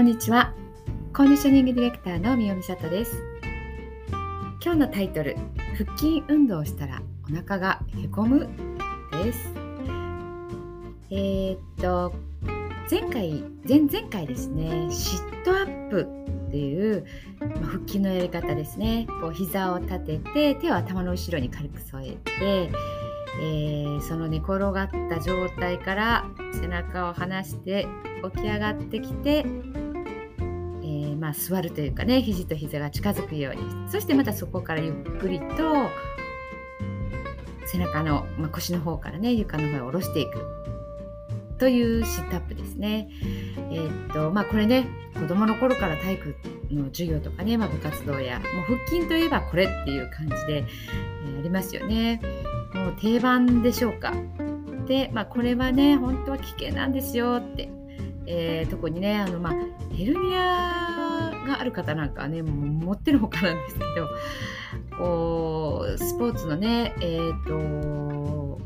こんにちは。コンディショニングディレクターの三尾美里です。今日のタイトル、腹筋運動をしたらお腹がへこむ？です。えー、っと、前回、前々回ですね、シットアップっていう、まあ、腹筋のやり方ですね。こう膝を立てて、手を頭の後ろに軽く添えて、えー、その寝転がった状態から背中を離して起き上がってきて、まあ、座るというかね肘と膝が近づくようにそしてまたそこからゆっくりと背中の、まあ、腰の方からね床の方へ下ろしていくというシットアップですね。えー、っとまあこれね子供の頃から体育の授業とかね、まあ、部活動やもう腹筋といえばこれっていう感じで、えー、ありますよね。もう定番でしょうか。で、まあ、これはね本当は危険なんですよって、えー、特にねあの、まあ、ヘルニアがある方なんかはねもう持ってるほかなんですけどこうスポーツのねえ、ー、と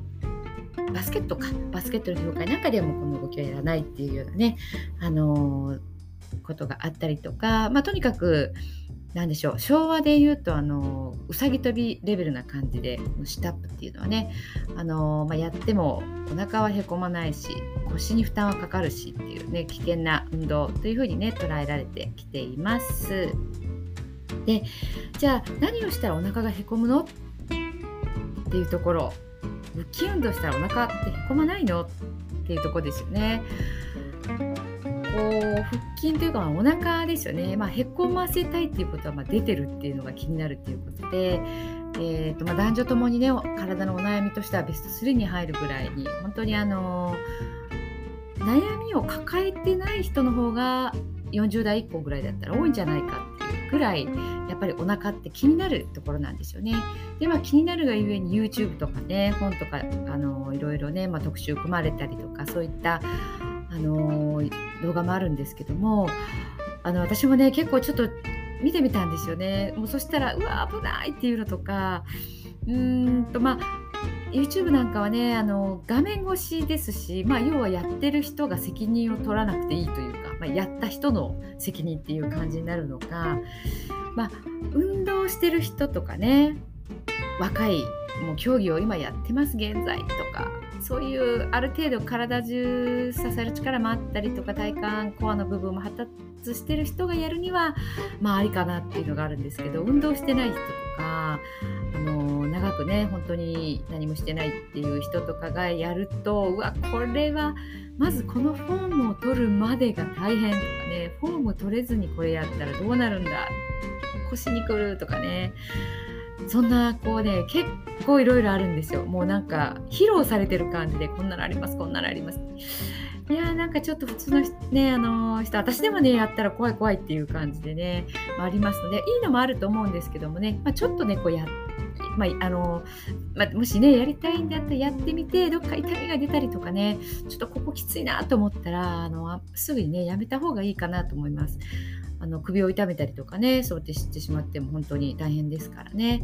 バスケットかバスケットの業界なんかでもこの動きはやらないっていうようなねあのことがあったりとか、まあ、とにかく何でしょう昭和で言うとあのうさぎ跳びレベルな感じでシタップっていうのはねあの、まあ、やってもお腹はへこまないし腰に負担はかかるしっていうね危険な運動というふうにね捉えられてきています。でじゃあ何をしたらお腹がへこむの？っていうところ腹筋運動したらお腹ってへこまないの？っていうところですよね。こう腹筋というかお腹ですよね、まあ、へこませたいっていうことはま出てるっていうのが気になるっていうことで、えーとまあ、男女ともにね体のお悩みとしてはベスト3に入るぐらいに本当にあの悩みを抱えてない人の方が40代以降ぐらいだったら多いんじゃないかっていうぐらいやっぱりお腹って気になるところなんですよね。でまあ気になるがゆえに YouTube とかね本とかあのいろいろね、まあ、特集組まれたりとかそういったあの動画もあるんですけどもあの私もね結構ちょっと見てみたんですよね。もうそしたらうわ危ないっていうのとかうーんとまあ YouTube なんかはねあの画面越しですし、まあ、要はやってる人が責任を取らなくていいというか、まあ、やった人の責任っていう感じになるのか、まあ、運動してる人とかね若いもう競技を今やってます現在とかそういうある程度体中支える力もあったりとか体幹コアの部分も発達してる人がやるにはまあありかなっていうのがあるんですけど運動してない人とかあの長くね本当に何もしてないっていう人とかがやるとうわこれはまずこのフォームを取るまでが大変とかねフォーム取れずにこれやったらどうなるんだ腰にくるとかねそんなこうね結構いろいろあるんですよもうなんか披露されてる感じでこんなのありますこんなのありますいやーなんかちょっと普通のねあの人私でもねやったら怖い怖いっていう感じでね、まあ、ありますのでいいのもあると思うんですけどもね、まあ、ちょっとねこうやまあ、あのまあ、もしねやりたいんだったらやってみてどっか痛みが出たりとかねちょっとここきついなと思ったらあのすぐにねやめた方がいいかなと思います。あの首を痛めたりとかねそうって知ってしまっても本当に大変ですからね。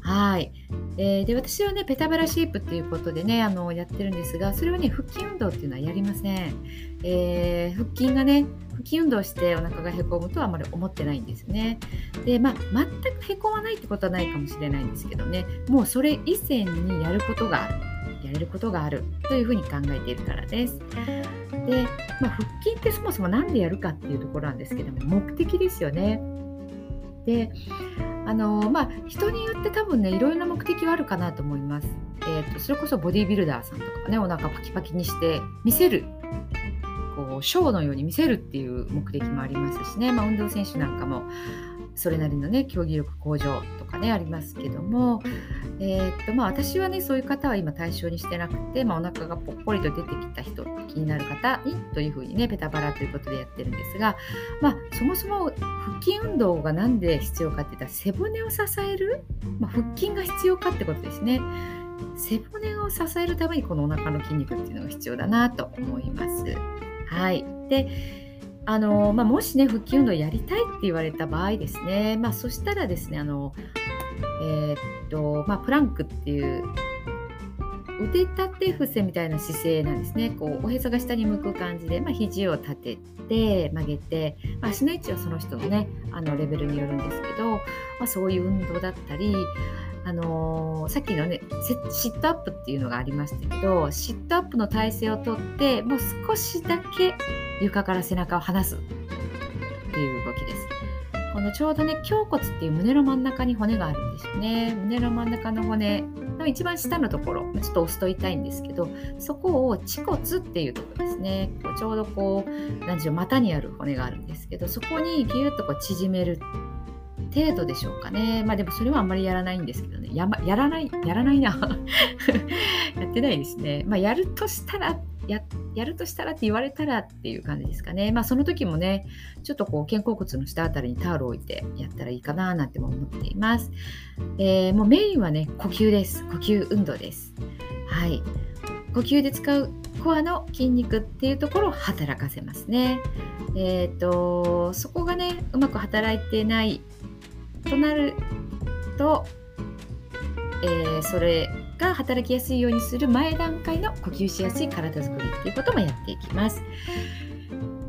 はい、えー、で私はねペタバラシープっていうことでねあのやってるんですがそれはね腹筋運動っていうのはやりません。えー、腹筋がね腹筋運動してお腹がへこむとはあまり思ってないんですね。でまあ全くへこまないってことはないかもしれないんですけどねもうそれ以前にやることがあるれることがあるというふうに考えているからです。で、まあ、腹筋ってそもそも何でやるかっていうところなんですけども目的ですよね。であのまあ人によって多分ねいろいろな目的はあるかなと思います。えーと、それこそボディービルダーさんとかねお腹パキパキにして見せるこうショーのように見せるっていう目的もありますしね、まあ、運動選手なんかもそれなりのね競技力向上とかねありますけども、えー、っとまあ、私はねそういう方は今対象にしてなくて、まあ、お腹がぽっこりと出てきた人気になる方にというふうにねペタバラということでやってるんですが、まあ、そもそも腹筋運動が何で必要かっていったら背骨を支える、まあ、腹筋が必要かってことですね。背骨を支えるためにこのお腹の筋肉っていうのが必要だなと思います。はい、であのまあ、もしね腹筋運動やりたいって言われた場合ですね、まあ、そしたらですねあの、えー、っとまあ、プランクっていう腕立て伏せみたいな姿勢なんですね。こうおへそが下に向く感じで、まあ、肘を立てて曲げて、まあ、足の位置はその人のねあのレベルによるんですけど、まあ、そういう運動だったりあのー、さっきのねシットアップっていうのがありましたけどシットアップの体勢をとってもう少しだけ床から背中を離すっていう動きです。このちょうどね胸骨っていう胸の真ん中に骨があるんですよね。胸の真ん中の骨の一番下のところちょっと押すと痛いんですけどそこを恥骨っていうところですねこうちょうどこう何でしょう股にある骨があるんですけどそこにギュッとこう縮める程度でしょうかね。まあでもそれはあんまりやらないんですけどね。や,、ま、やらない、やらないな。やってないですね。まあやるとしたらややるとしたらって言われたらっていう感じですかね。まあその時もね、ちょっとこう肩甲骨の下あたりにタオルを置いてやったらいいかななんても思っています。えー、もうメインはね、呼吸です。呼吸運動です。はい。呼吸で使うコアの筋肉っていうところを働かせますね。えっ、ー、と、そこがね、うまく働いてないとなると、えー、それが働きやすいようにする前段階の呼吸しやすい体づくりっていうこともやっていきます。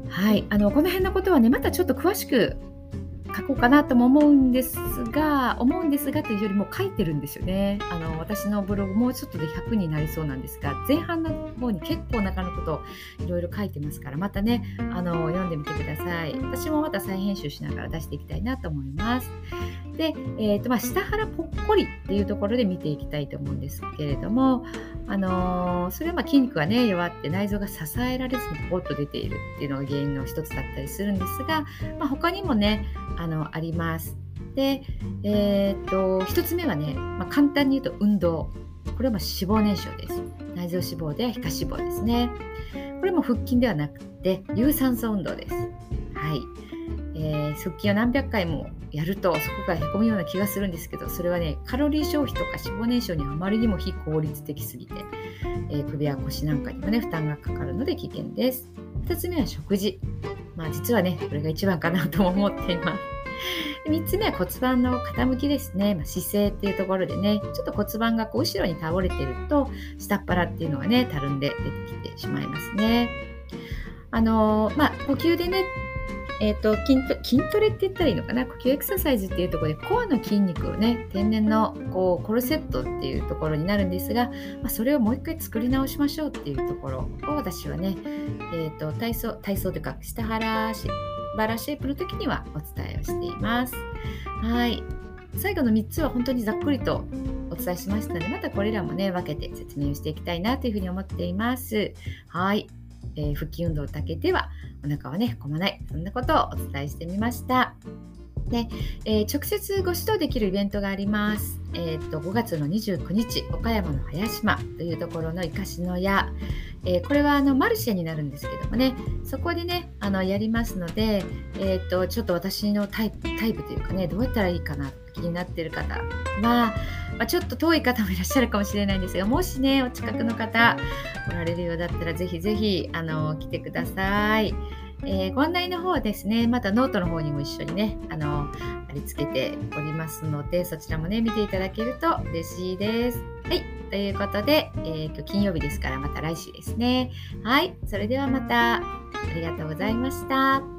はい、あのこの辺のことはねまたちょっと詳しく書こうかなとも思うんですが思うんですがというよりも書いてるんですよね。あの私のブログもうちょっとで100になりそうなんですが前半の方に結構中のこといろいろ書いてますからまたねあの読んでみてください。私もまた再編集しながら出していきたいなと思います。で、えーとまあ、下腹ぽっこりっていうところで見ていきたいと思うんですけれども、あのー、それはま筋肉がね弱って内臓が支えられずにポコッと出ているっていうのが原因の一つだったりするんですが、まあ、他にもねあのあります。で、えーと、1つ目はね、まあ、簡単に言うと運動。これは脂肪燃焼です。内臓脂肪では皮下脂肪ですね。これも腹筋ではなくて有酸素運動です。はい。えー、腹筋を何百回もやるとそこがへこむような気がするんですけどそれはねカロリー消費とか脂肪燃焼にあまりにも非効率的すぎて、えー、首や腰なんかにもね負担がかかるので危険です。2つ目は食事。まあ実はねこれが一番かなと思っています。3つ目は骨盤の傾きですね、まあ、姿勢っていうところでねちょっと骨盤がこう後ろに倒れてると下っ腹っていうのがねたるんで出てきてしまいますね。あのー、まあ呼吸でねえーと、筋筋トレって言ったらいいのかな？呼吸エクササイズっていうところでコアの筋肉をね天然のこうコルセットっていうところになるんですが、まあ、それをもう一回作り直しましょうっていうところを私はね、えーと、体操体操というか下腹バラシェイプの時にはお伝えをしています。はい最後の3つは本当にざっくりとお伝えしましたのでまたこれらもね分けて説明をしていきたいなというふうに思っています。はいえー、腹筋運動だけではお腹はねへこまないそんなことをお伝えしてみました。で、えー、直接ご指導できるイベントがあります。えーと、5月の29日岡山の早島というところの生かしの屋、えー、これはあのマルシェになるんですけどもねそこでねあのやりますので、えーと、ちょっと私のタイプタイプというかねどうやったらいいかな気になってる方は、まあ、ちょっと遠い方もいらっしゃるかもしれないんですがもしねお近くの方おられるようだったらぜひぜひあの来てください。えー、ご案内の方はですね、またノートの方にも一緒にね、あの、貼り付けておりますので、そちらもね、見ていただけると嬉しいです。ということで、えー、今日金曜日ですから、また来週ですね。はい。それではまた、ありがとうございました。